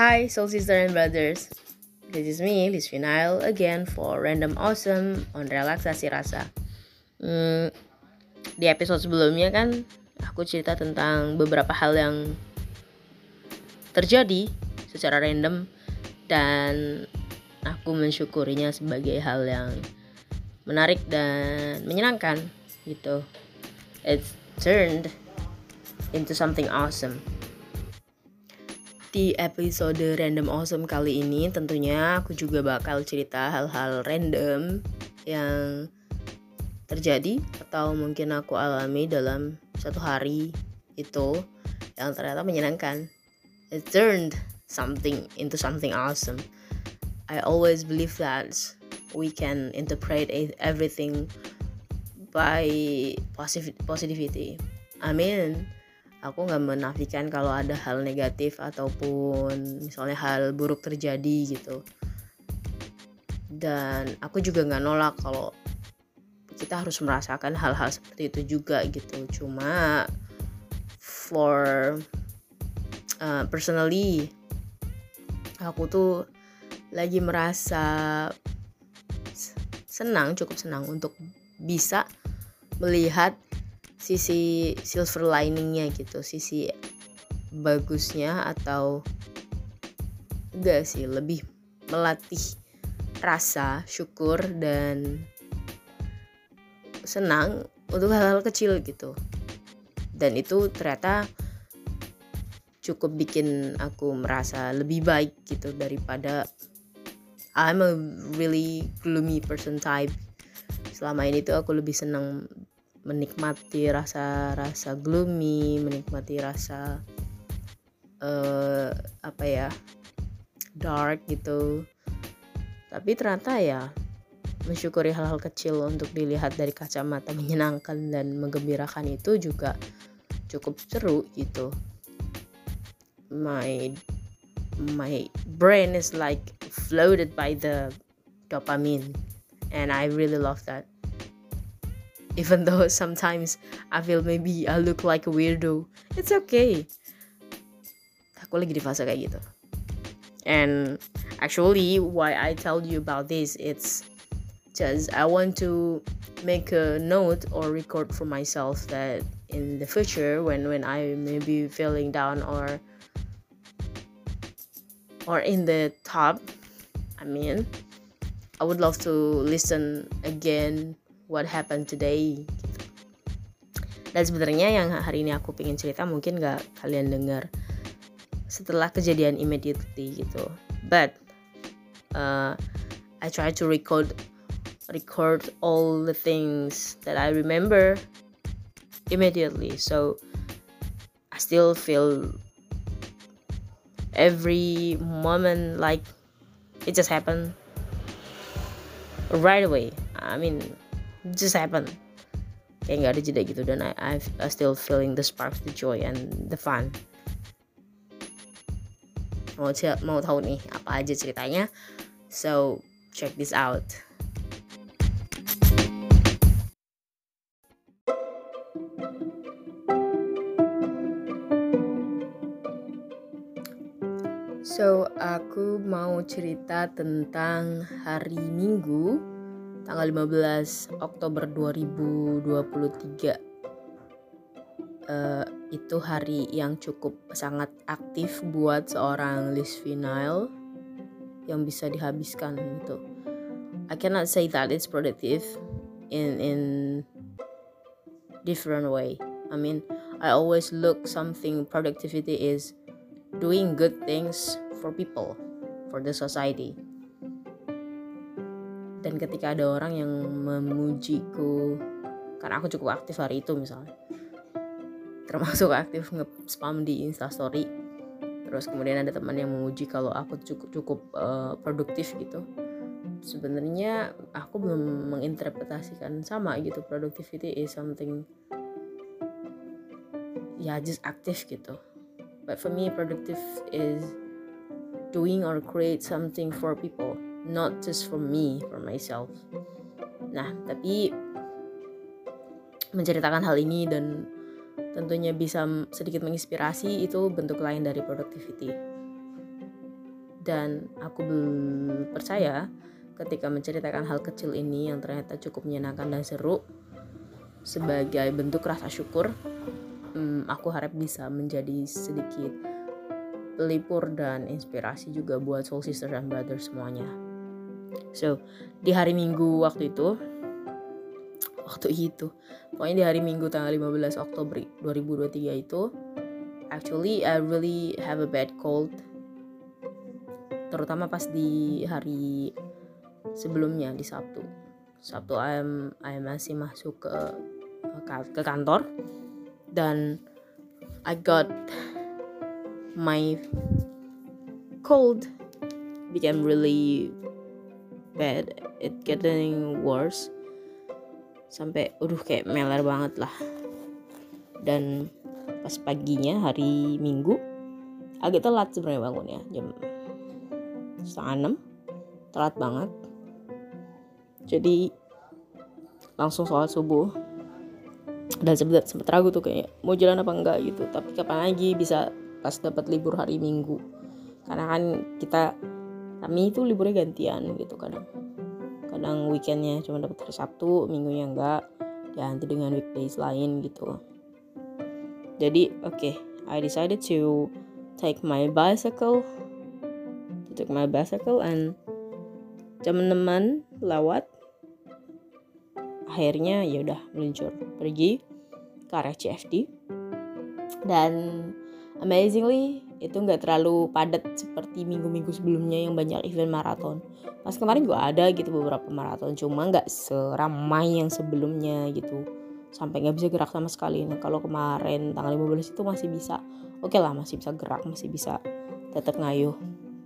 Hi, soul sister and brothers. This is me, Liz Final, again for Random Awesome on relaksasi rasa. Hmm, di episode sebelumnya kan aku cerita tentang beberapa hal yang terjadi secara random dan aku mensyukurinya sebagai hal yang menarik dan menyenangkan gitu. It's turned into something awesome. Di episode Random Awesome kali ini tentunya aku juga bakal cerita hal-hal random yang terjadi atau mungkin aku alami dalam satu hari itu yang ternyata menyenangkan. It turned something into something awesome. I always believe that we can interpret everything by positivity. I mean, aku nggak menafikan kalau ada hal negatif ataupun misalnya hal buruk terjadi gitu. Dan aku juga nggak nolak kalau kita harus merasakan hal-hal seperti itu juga gitu. Cuma for uh, personally aku tuh lagi merasa senang, cukup senang untuk bisa melihat sisi silver liningnya gitu, sisi bagusnya atau enggak sih, lebih melatih rasa syukur dan senang untuk hal-hal kecil gitu. Dan itu ternyata cukup bikin aku merasa lebih baik gitu daripada I'm a really gloomy person type selama ini tuh aku lebih senang menikmati rasa-rasa gloomy menikmati rasa uh, apa ya dark gitu. Tapi ternyata ya mensyukuri hal-hal kecil untuk dilihat dari kacamata menyenangkan dan menggembirakan itu juga cukup seru gitu. My my brain is like floated by the dopamine and I really love that even though sometimes I feel maybe I look like a weirdo. It's okay. Aku lagi di fase kayak gitu. And actually why I tell you about this it's just I want to make a note or record for myself that in the future when when I may be feeling down or or in the top I mean I would love to listen again what happened today. Gitu. dan sebenarnya yang hari ini aku pengen cerita mungkin gak kalian dengar setelah kejadian immediately gitu. But uh, I try to record record all the things that I remember immediately. So I still feel every moment like it just happened right away. I mean just happen. Kayak nggak ada jeda gitu. Dan I, I, I still feeling the spark the joy and the fun. Mau mau tahu nih apa aja ceritanya. So check this out. So, aku mau cerita tentang hari Minggu tanggal 15 Oktober 2023 uh, itu hari yang cukup sangat aktif buat seorang Liz Vinyl yang bisa dihabiskan gitu. I cannot say that it's productive in in different way. I mean, I always look something productivity is doing good things for people, for the society dan ketika ada orang yang memujiku karena aku cukup aktif hari itu misalnya. Termasuk aktif nge-spam di instastory terus kemudian ada teman yang memuji kalau aku cukup cukup uh, produktif gitu. Sebenarnya aku belum menginterpretasikan sama gitu productivity is something ya just aktif gitu. But for me productive is doing or create something for people not just for me, for myself. Nah, tapi menceritakan hal ini dan tentunya bisa sedikit menginspirasi itu bentuk lain dari productivity. dan aku percaya ketika menceritakan hal kecil ini yang ternyata cukup menyenangkan dan seru sebagai bentuk rasa syukur hmm, aku harap bisa menjadi sedikit pelipur dan inspirasi juga buat soul sisters dan brothers semuanya so di hari minggu waktu itu waktu itu pokoknya di hari minggu tanggal 15 Oktober 2023 itu actually I really have a bad cold terutama pas di hari sebelumnya di Sabtu. Sabtu I'm I masih masuk ke ke kantor dan I got my cold became really bad it getting worse. Sampai udah kayak meler banget lah. Dan pas paginya hari minggu agak telat sebenarnya bangunnya jam setengah enam. Telat banget. Jadi langsung sholat subuh. Dan sempet sempet ragu tuh kayak mau jalan apa enggak gitu. Tapi kapan lagi bisa pas dapat libur hari minggu? Karena kan kita kami itu liburnya gantian gitu kadang. Kadang weekendnya cuma dapat hari Sabtu minggunya enggak ganti dengan weekdays lain gitu. Jadi oke okay, I decided to take my bicycle took my bicycle and teman-teman lewat. Akhirnya ya udah meluncur pergi ke arah CFD dan amazingly itu nggak terlalu padat seperti minggu-minggu sebelumnya yang banyak event maraton pas kemarin juga ada gitu beberapa maraton cuma nggak seramai yang sebelumnya gitu. Sampai nggak bisa gerak sama sekali. Nah kalau kemarin tanggal 15 itu masih bisa. Oke okay lah masih bisa gerak masih bisa tetap ngayuh.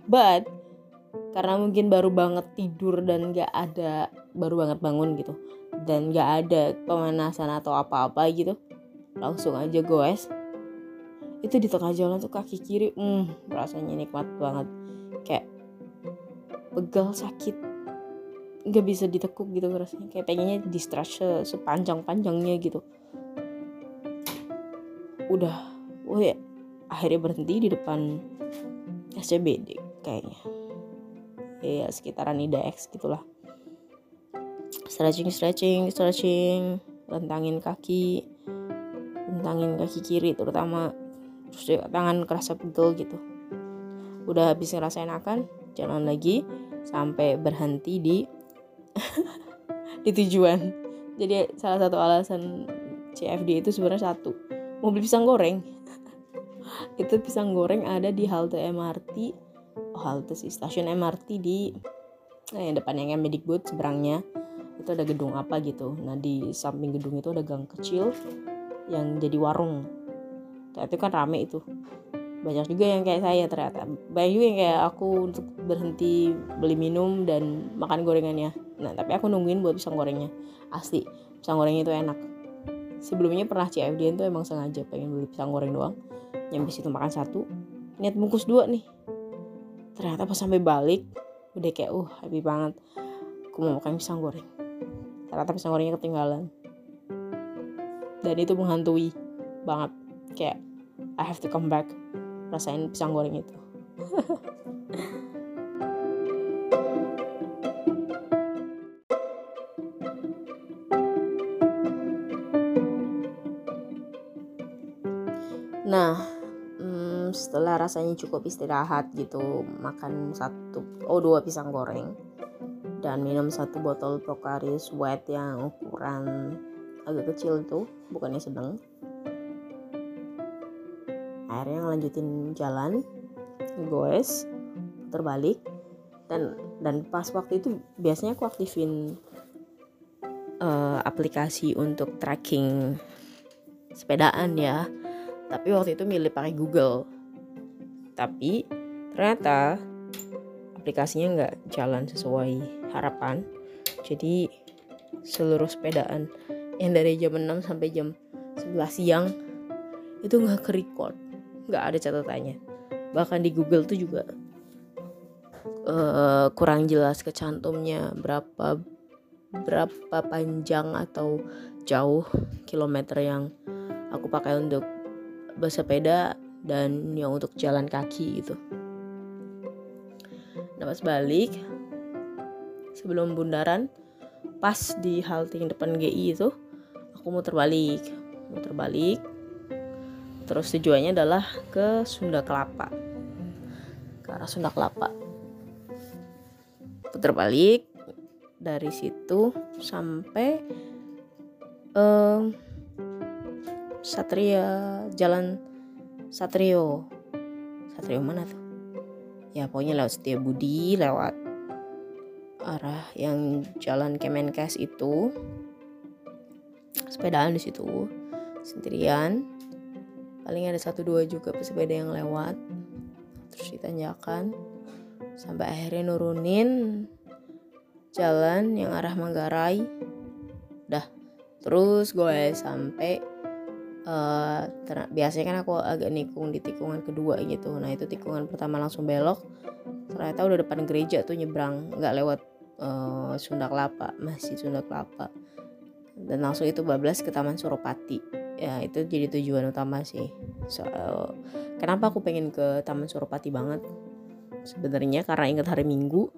But karena mungkin baru banget tidur dan gak ada baru banget bangun gitu dan gak ada pemanasan atau apa-apa gitu langsung aja goes itu di tengah jalan tuh kaki kiri hmm rasanya nikmat banget. Kayak pegal sakit. Nggak bisa ditekuk gitu rasanya. Kayak pengennya distract sepanjang panjangnya gitu. Udah oh ya akhirnya berhenti di depan SCBD kayaknya. Ya sekitaran Ida X gitulah. Stretching stretching stretching. Lentangin kaki. Lentangin kaki kiri terutama terus tangan kerasa pegel gitu. Udah habis ngerasain akan jalan lagi sampai berhenti di di tujuan. Jadi salah satu alasan CFD itu sebenarnya satu mau beli pisang goreng. Itu pisang goreng ada di halte MRT oh, halte sih stasiun MRT di yang depannya yang Medikbud seberangnya. Itu ada gedung apa gitu. Nah di samping gedung itu ada gang kecil yang jadi warung nah, itu kan rame itu. Banyak juga yang kayak saya ternyata. Banyak juga yang kayak aku untuk berhenti beli minum dan makan gorengannya. Nah tapi aku nungguin buat pisang gorengnya. Asli pisang gorengnya itu enak. Sebelumnya pernah CFD itu emang sengaja pengen beli pisang goreng doang. Nyampe situ makan satu niat bungkus dua nih. Ternyata pas sampai balik udah kayak uh happy banget. Aku mau makan pisang goreng. Ternyata pisang gorengnya ketinggalan. Dan itu menghantui banget kayak I have to come back rasain pisang goreng itu Nah, hmm, setelah rasanya cukup istirahat gitu, makan satu, oh dua pisang goreng, dan minum satu botol Pocari Sweat yang ukuran agak kecil itu, bukannya sedang. Akhirnya ngelanjutin jalan, goes, terbalik, dan dan pas waktu itu biasanya aku aktifin uh, aplikasi untuk tracking sepedaan ya. Tapi waktu itu milih pakai Google. Tapi ternyata aplikasinya nggak jalan sesuai harapan. Jadi seluruh sepedaan yang dari jam 6 sampai jam 11 siang itu nggak ke record nggak ada catatannya. Bahkan di Google tuh juga uh, kurang jelas kecantumnya berapa berapa panjang atau jauh kilometer yang aku pakai untuk bersepeda dan yang untuk jalan kaki gitu. Nah pas balik sebelum bundaran pas di halte yang depan GI itu aku mau terbalik mau terbalik terus tujuannya adalah ke Sunda Kelapa. Ke arah Sunda Kelapa. Putar balik dari situ sampai um, Satria Jalan Satrio. Satrio mana tuh? Ya pokoknya lewat Setia Budi lewat arah yang jalan Kemenkes itu. Sepedaan di situ sendirian paling ada satu dua juga pesepeda yang lewat. Terus ditanjakan sampai akhirnya nurunin jalan yang arah Manggarai. Dah terus gue sampai uh, biasanya kan aku agak nikung di tikungan kedua gitu nah itu tikungan pertama langsung belok. Ternyata udah depan gereja tuh nyebrang nggak lewat uh, Sunda Kelapa masih Sunda Kelapa. Dan langsung itu bablas ke Taman Suropati ya itu jadi tujuan utama sih. So, uh, kenapa aku pengen ke Taman Suropati banget? Sebenarnya karena ingat hari Minggu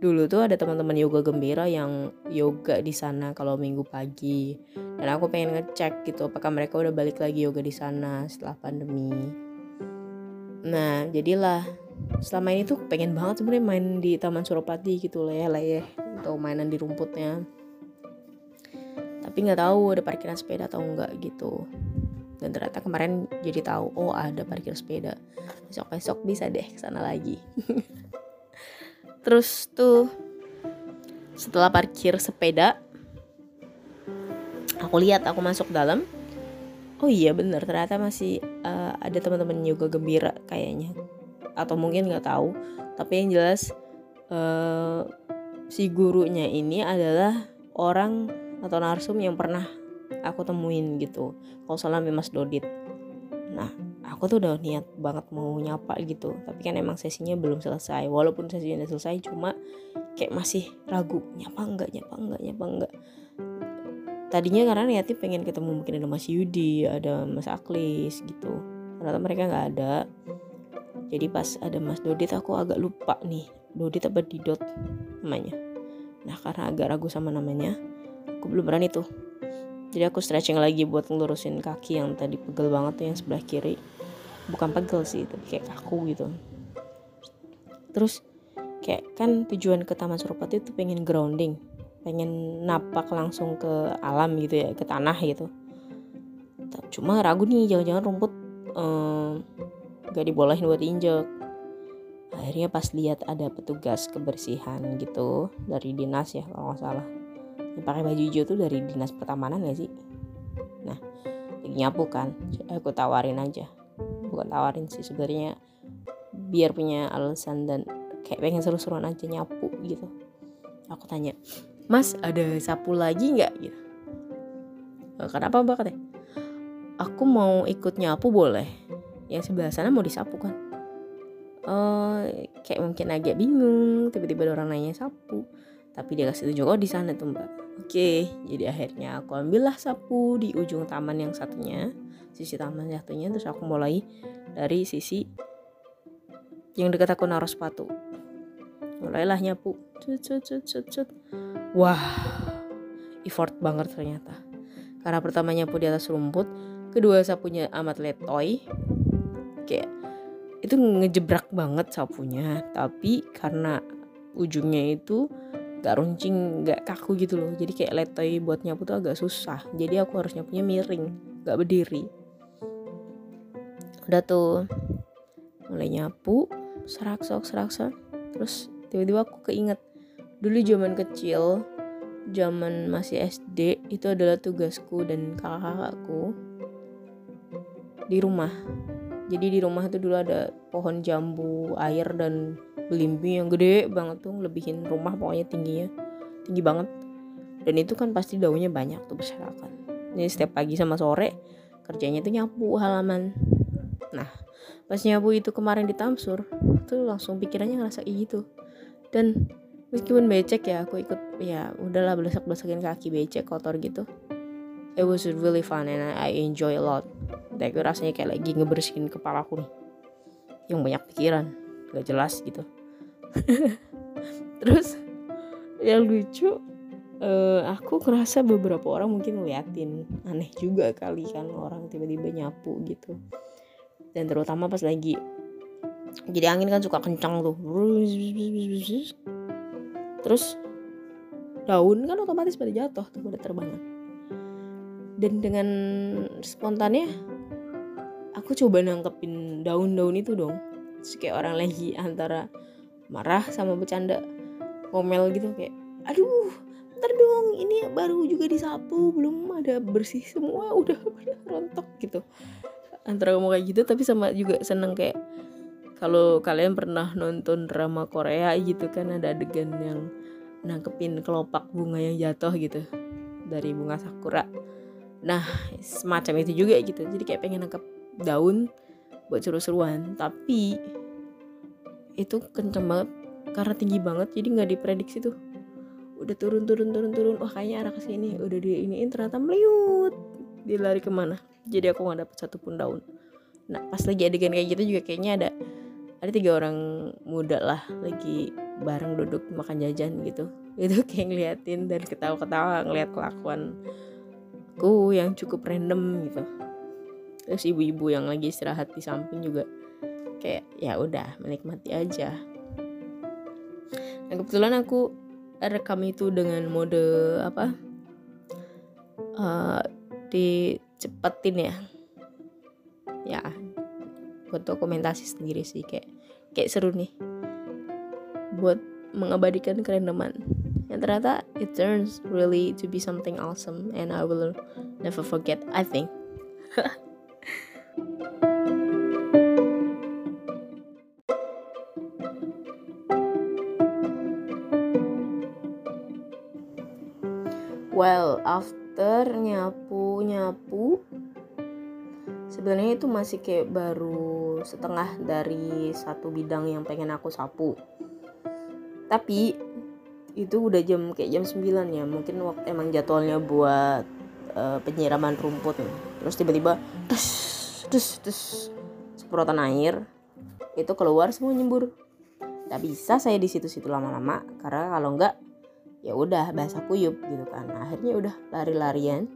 dulu tuh ada teman-teman yoga gembira yang yoga di sana kalau minggu pagi. Dan aku pengen ngecek gitu apakah mereka udah balik lagi yoga di sana setelah pandemi. Nah jadilah. Selama ini tuh pengen banget sebenarnya main di Taman Suropati gitu lah ya lah ya atau mainan di rumputnya tapi nggak tahu ada parkiran sepeda atau enggak gitu. Dan ternyata kemarin jadi tahu oh ada parkir sepeda. Besok besok bisa deh ke sana lagi. Terus tuh setelah parkir sepeda aku lihat aku masuk dalam. Oh iya bener. Ternyata masih uh, ada teman-teman yoga gembira kayaknya. Atau mungkin nggak tahu. Tapi yang jelas uh, si gurunya ini adalah orang atau narsum yang pernah aku temuin gitu. Kalau salah Mas Dodit. Nah aku tuh udah niat banget mau nyapa gitu. Tapi kan emang sesinya belum selesai. Walaupun sesinya udah selesai cuma kayak masih ragu nyapa enggak nyapa enggak nyapa enggak tadinya karena niatnya pengen ketemu mungkin ada Mas Yudi ada Mas Aklis gitu. Ternyata mereka nggak ada. Jadi pas ada Mas Dodit aku agak lupa nih. Dodit apa Didot namanya. Nah karena agak ragu sama namanya aku belum berani tuh. Jadi aku stretching lagi buat ngelurusin kaki yang tadi pegel banget tuh yang sebelah kiri. Bukan pegel sih tapi kayak kaku gitu. Terus kayak kan tujuan ke Taman Suropati itu pengen grounding. Pengen napak langsung ke alam gitu ya ke tanah gitu. Cuma ragu nih jangan-jangan rumput eh, gak dibolehin buat injek akhirnya pas lihat ada petugas kebersihan gitu dari dinas ya kalau nggak salah yang pakai baju hijau tuh dari dinas pertamanan gak sih? Nah lagi nyapu kan? Aku tawarin aja. Bukan tawarin sih sebenarnya biar punya alasan dan kayak pengen seru-seruan aja nyapu gitu. Aku tanya mas ada sapu lagi nggak? Gitu. Eh, kenapa mbak? katanya. Aku mau ikut nyapu boleh. Yang sebelah sana mau disapu kan? Uh, kayak mungkin agak bingung tiba-tiba ada orang nanya sapu tapi dia kasih tunjuk oh di sana tuh mbak. Oke jadi akhirnya aku ambillah sapu di ujung taman yang satunya sisi taman satunya terus aku mulai dari sisi yang dekat aku naruh sepatu. Mulailah nyapu. Cut cut cut cut cut. Wah effort banget ternyata. Karena pertama nyapu di atas rumput kedua sapunya amat letoy. Kayak itu ngejebrak banget sapunya. Tapi karena ujungnya itu gak runcing gak kaku gitu loh. Jadi kayak letoy buat nyapu tuh agak susah. Jadi aku harus nyapunya miring gak berdiri. Udah tuh mulai nyapu serak sok serak sok terus tiba-tiba aku keinget dulu zaman kecil zaman masih SD itu adalah tugasku dan kakak-kakakku di rumah. Jadi di rumah itu dulu ada pohon jambu air dan belimbing yang gede banget tuh lebihin rumah pokoknya tingginya tinggi banget dan itu kan pasti daunnya banyak tuh berserakan ini setiap pagi sama sore kerjanya tuh nyapu halaman Nah, pas nyabu itu kemarin di Tamsur, tuh langsung pikirannya ngerasa kayak gitu. Dan meskipun becek ya, aku ikut ya udahlah belesak-belesakin kaki becek kotor gitu. It was really fun and I enjoy a lot. Dan gue rasanya kayak lagi ngebersihin kepala aku nih. Yang banyak pikiran, gak jelas gitu. terus yang lucu uh, aku ngerasa beberapa orang mungkin ngeliatin aneh juga kali kan orang tiba-tiba nyapu gitu. Dan terutama pas lagi jadi angin kan suka kencang tuh. Terus daun kan otomatis pada jatuh tuh pada terbangan. Dan dengan spontannya aku coba nangkepin daun-daun itu dong. Terus kayak orang lagi antara marah sama bercanda ngomel gitu kayak aduh ntar dong ini baru juga disapu belum ada bersih semua udah pada rontok gitu. Antara ngomong kayak gitu tapi sama juga seneng kayak kalau kalian pernah nonton drama Korea gitu kan ada adegan yang nangkepin kelopak bunga yang jatuh gitu dari bunga sakura. Nah semacam itu juga gitu jadi kayak pengen nangkep daun buat seru-seruan tapi itu kenceng banget karena tinggi banget jadi nggak diprediksi tuh. Udah turun turun turun turun wah kayaknya arah ke sini. Udah dia iniin ternyata meliut. Dia lari ke mana? Jadi aku nggak dapet satupun daun. Nah pas lagi adegan kayak gitu juga kayaknya ada ada tiga orang muda lah lagi bareng duduk makan jajan gitu. Itu kayak ngeliatin dan ketawa-ketawa ngeliat kelakuan ku yang cukup random gitu. Terus ibu-ibu yang lagi istirahat di samping juga kayak ya udah menikmati aja. Dan kebetulan aku rekam itu dengan mode apa? Uh, dicepetin ya. Ya buat dokumentasi sendiri sih kayak kayak seru nih. Buat mengabadikan kerendaman. Yang ternyata it turns really to be something awesome and I will never forget I think well after nyapu nyapu sebenarnya itu masih kayak baru setengah dari satu bidang yang pengen aku sapu. Tapi itu udah jam kayak jam 9 ya mungkin waktu emang jadwalnya buat uh, penyiraman rumput. Terus tiba-tiba terus terus terus semprotan air itu keluar semua nyembur tak bisa saya di situ-situ lama-lama karena kalau enggak ya udah bahasa kuyup gitu kan. Akhirnya udah lari-larian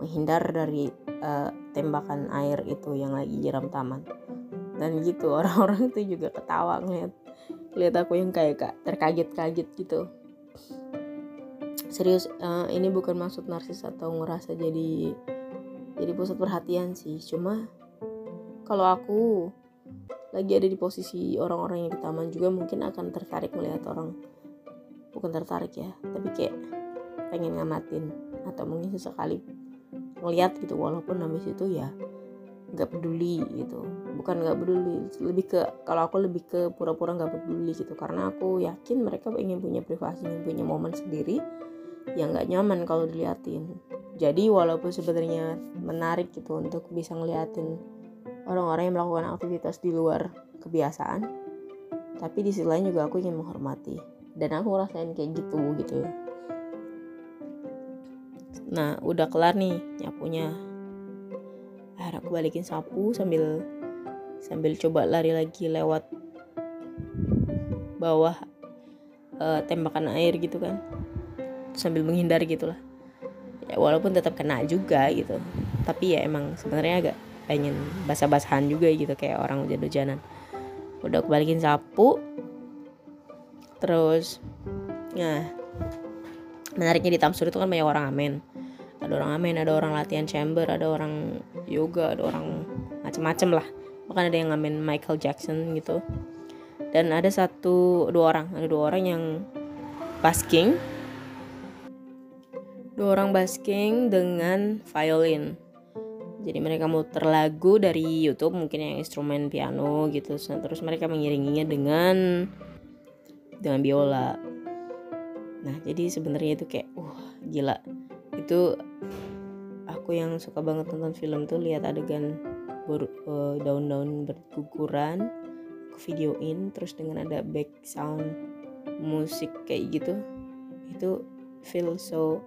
menghindar dari uh, tembakan air itu yang lagi nyiram taman. Dan gitu orang-orang itu juga ketawa ngeliat lihat aku yang kayak kak terkaget-kaget gitu. Serius uh, ini bukan maksud narsis atau ngerasa jadi jadi pusat perhatian sih. Cuma kalau aku lagi ada di posisi orang-orang yang di taman juga mungkin akan tertarik melihat orang. Bukan tertarik ya tapi kayak pengen ngamatin atau mungkin sesekali ngeliat gitu walaupun habis itu ya nggak peduli gitu. Bukan nggak peduli lebih ke kalau aku lebih ke pura-pura nggak peduli gitu. Karena aku yakin mereka ingin punya privasi ingin punya momen sendiri yang nggak nyaman kalau diliatin. Jadi walaupun sebenarnya menarik gitu untuk bisa ngeliatin orang-orang yang melakukan aktivitas di luar kebiasaan. Tapi di sisi lain juga aku ingin menghormati. Dan aku ngerasain kayak gitu gitu. Nah udah kelar nih nyapunya. Akhirnya aku balikin sapu sambil sambil coba lari lagi lewat bawah uh, tembakan air gitu kan. Sambil menghindar gitu lah ya walaupun tetap kena juga gitu. Tapi ya emang sebenarnya agak pengen basah-basahan juga gitu kayak orang hujan-hujanan udah aku balikin sapu. Terus nah menariknya di Tamsur itu kan banyak orang amen. Ada orang amen ada orang latihan chamber ada orang yoga ada orang macem-macem lah. Bahkan ada yang ngamen Michael Jackson gitu. Dan ada satu dua orang. Ada dua orang yang basking. Dua orang basking dengan violin jadi mereka muter lagu dari YouTube mungkin yang instrumen piano gitu. Terus mereka mengiringinya dengan dengan biola. Nah jadi sebenarnya itu kayak wah gila. Itu aku yang suka banget nonton film tuh lihat adegan uh, daun-daun berguguran. Aku videoin terus dengan ada back sound musik kayak gitu itu feel so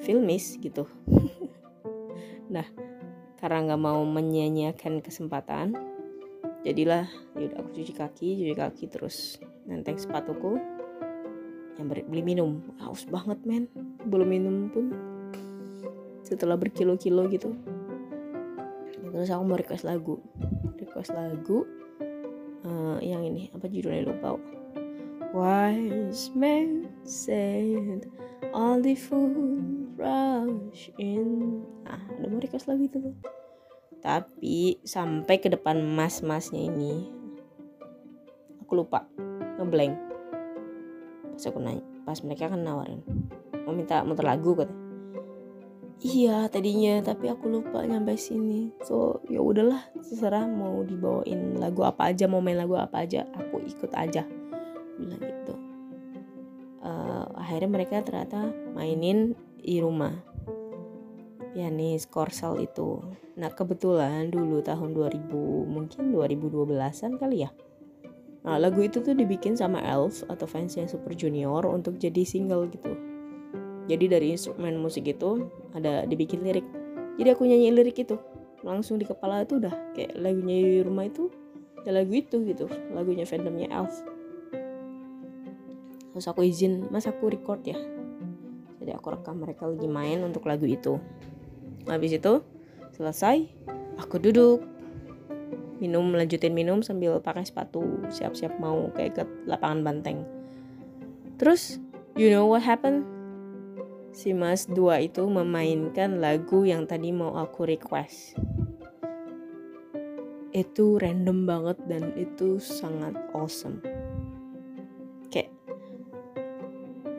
filmis gitu. Nah karena nggak mau menyanyiakan kesempatan jadilah yaudah aku cuci kaki cuci kaki terus nenteng sepatuku yang beli minum. Haus banget men. Belum minum pun. Setelah berkilo-kilo gitu. Terus aku mau request lagu. Request lagu uh, yang ini. Apa judulnya? Lupa. Wise men said all the food rush in nah ada mau request lagu itu tapi sampai ke depan mas-masnya ini aku lupa ngeblank. Pas aku nanya pas mereka kan nawarin mau minta muter lagu kata iya tadinya tapi aku lupa nyampe sini. So ya udahlah terserah mau dibawain lagu apa aja mau main lagu apa aja aku ikut aja. Bilang gitu. Uh, akhirnya mereka ternyata mainin di rumah pianis korsel itu. Nah kebetulan dulu tahun 2000 mungkin 2012an kali ya. Nah lagu itu tuh dibikin sama Elf atau fansnya Super Junior untuk jadi single gitu. Jadi dari instrumen musik itu ada dibikin lirik. Jadi aku nyanyi lirik itu. Langsung di kepala itu udah kayak lagunya di rumah itu ya lagu itu gitu lagunya fandomnya Elf. Terus aku izin mas aku record ya. Jadi aku rekam mereka lagi main untuk lagu itu habis itu selesai aku duduk. Minum lanjutin minum sambil pakai sepatu siap-siap mau kayak ke lapangan banteng. Terus you know what happened? Si mas dua itu memainkan lagu yang tadi mau aku request. Itu random banget dan itu sangat awesome. Kayak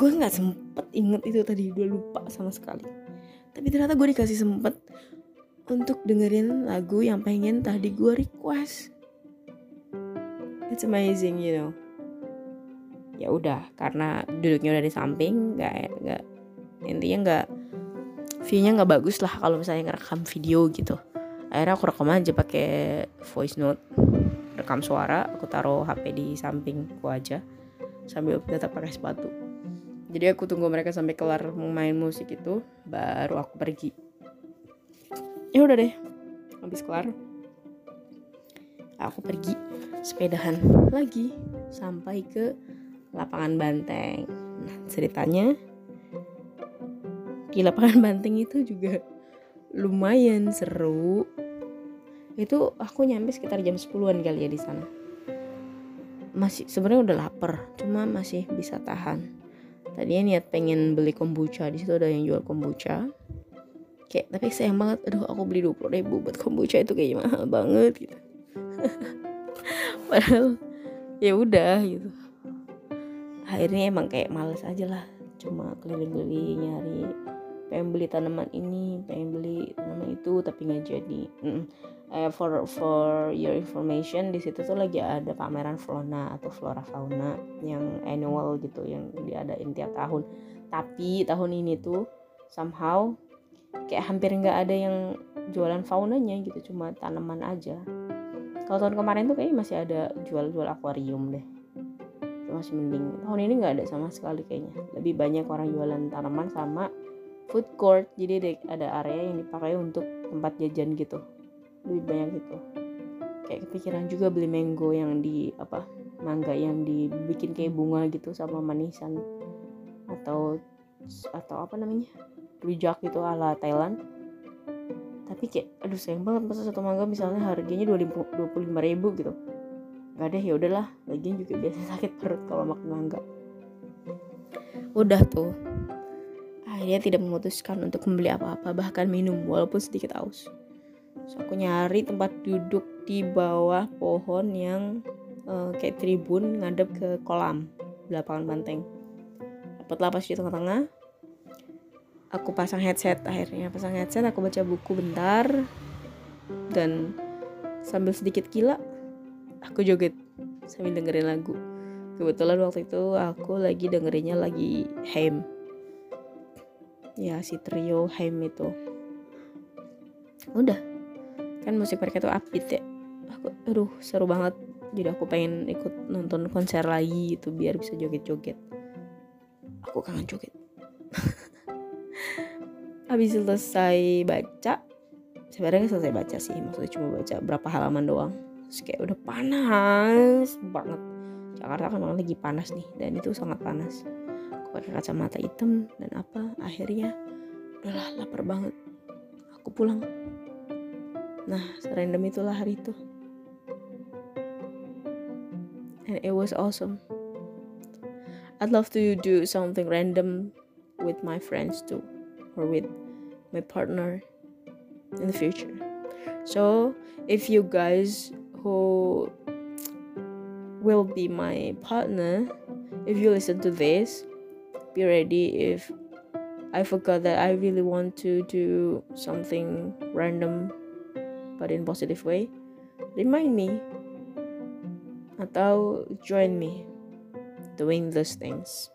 gue nggak sempet inget itu tadi gue lupa sama sekali tapi ternyata gue dikasih sempet untuk dengerin lagu yang pengen tadi gue request. It's amazing, you know. Ya udah, karena duduknya udah di samping, nggak nggak intinya nggak viewnya nggak bagus lah kalau misalnya ngerekam video gitu. Akhirnya aku rekam aja pakai voice note, rekam suara, aku taruh HP di sampingku aja sambil tetap pakai sepatu. Jadi aku tunggu mereka sampai kelar main musik itu, baru aku pergi. Ya udah deh habis kelar aku pergi sepedahan lagi sampai ke lapangan banteng. Nah ceritanya di lapangan banteng itu juga lumayan seru. Itu aku nyampe sekitar jam 10-an kali ya di sana. Masih sebenarnya udah lapar cuma masih bisa tahan tadinya niat pengen beli kombucha di situ ada yang jual kombucha. Kayak tapi sayang banget aduh aku beli 20 ribu buat kombucha itu kayak mahal banget gitu. Padahal ya udah gitu. Akhirnya emang kayak males aja lah. Cuma keliling-keliling nyari pengen beli tanaman ini pengen beli tanaman itu tapi nggak jadi Uh, for for your information di situ tuh lagi ada pameran fauna atau flora fauna yang annual gitu yang diadain tiap tahun. Tapi tahun ini tuh somehow kayak hampir nggak ada yang jualan faunanya gitu cuma tanaman aja. Kalau tahun kemarin tuh kayaknya masih ada jual-jual akuarium deh. Masih mending. Tahun ini nggak ada sama sekali kayaknya. Lebih banyak orang jualan tanaman sama food court. Jadi ada area yang dipakai untuk tempat jajan gitu lebih banyak gitu. Kayak kepikiran juga beli mango yang di apa mangga yang dibikin kayak bunga gitu sama manisan atau atau apa namanya rujak gitu ala Thailand. Tapi kayak aduh sayang banget masa satu mangga misalnya harganya dua puluh ribu gitu. Nggak deh ya udahlah lagian juga biasa sakit perut kalau makan mangga. Udah tuh. Akhirnya tidak memutuskan untuk membeli apa-apa bahkan minum walaupun sedikit aus so aku nyari tempat duduk di bawah pohon yang uh, kayak tribun ngadep ke kolam lapangan banteng. Dapat lapas di tengah-tengah. Aku pasang headset akhirnya pasang headset aku baca buku bentar. Dan sambil sedikit gila aku joget sambil dengerin lagu. Kebetulan waktu itu aku lagi dengerinnya lagi Haim. Ya si trio Haim itu. Udah kan musik mereka tuh upbeat ya. Aku aduh seru banget. Jadi aku pengen ikut nonton konser lagi itu biar bisa joget-joget. Aku kangen joget. Habis selesai baca sebenarnya selesai baca sih maksudnya cuma baca berapa halaman doang. Terus kayak udah panas banget. Jakarta kan memang lagi panas nih dan itu sangat panas. Aku pakai kacamata hitam dan apa akhirnya udahlah lapar banget. Aku pulang nah serandom itulah hari itu. And it was awesome. I'd love to do something random with my friends too or with my partner in the future. So if you guys who will be my partner if you listen to this be ready if I forgot that I really want to do something random but in positive way remind me atau join me doing those things.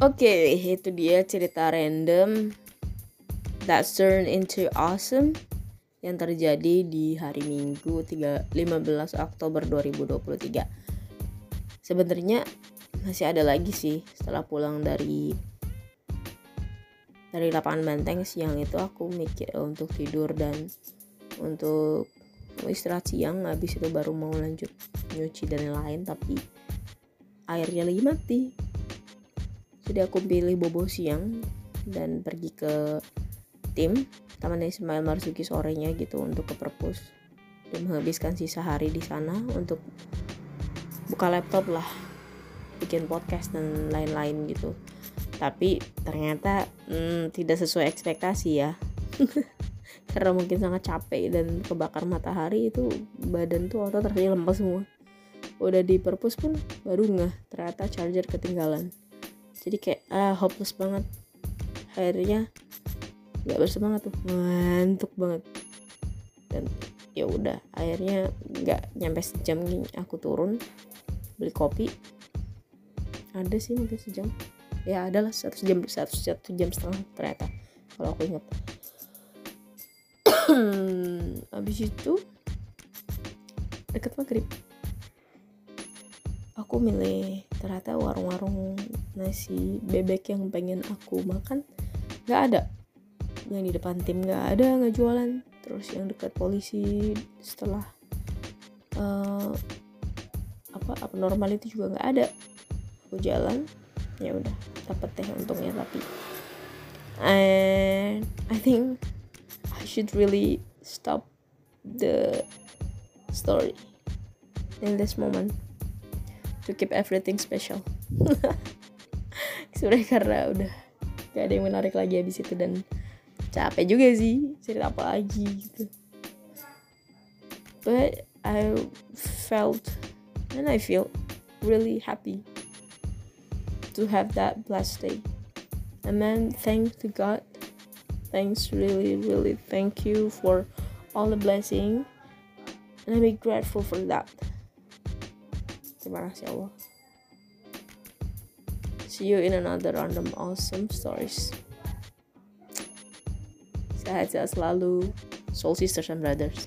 Oke, okay, itu dia cerita random that turn into awesome yang terjadi di hari Minggu 3, 15 Oktober 2023. Sebenarnya masih ada lagi sih setelah pulang dari dari lapangan banteng siang itu aku mikir untuk tidur dan untuk istirahat siang habis itu baru mau lanjut nyuci dan lain tapi airnya lagi mati jadi aku pilih bobo siang dan pergi ke tim Taman Ismail Marzuki sorenya gitu untuk ke perpus. Dan menghabiskan sisa hari di sana untuk buka laptop lah bikin podcast dan lain-lain gitu. Tapi ternyata hmm, tidak sesuai ekspektasi ya. Karena mungkin sangat capek dan kebakar matahari itu badan tuh otot rasanya lemas semua. Udah di perpus pun baru nggak ternyata charger ketinggalan. Jadi kayak ah hopeless banget. Akhirnya nggak bersemangat tuh. Ngantuk banget. Dan ya udah akhirnya nggak nyampe sejam nih aku turun beli kopi. Ada sih mungkin sejam. Ya adalah satu jam satu, satu jam setengah ternyata kalau aku ingat. Habis itu deket maghrib. Aku milih ternyata warung-warung nasi bebek yang pengen aku makan. Nggak ada yang di depan tim nggak ada nggak jualan. Terus yang dekat polisi setelah uh, apa normal itu juga nggak ada. Aku jalan ya udah dapat teh untungnya tapi. And I think I should really stop the story in this moment to keep everything special. Sebenarnya karena udah gak ada yang menarik lagi habis itu dan capek juga sih cerita apa lagi gitu but I felt and I feel really happy to have that blessed day and then thank to God thanks really really thank you for all the blessing and I'm grateful for that Terima kasih Allah. See you in another random awesome stories. Sehat-sehat selalu. Soul sisters and brothers.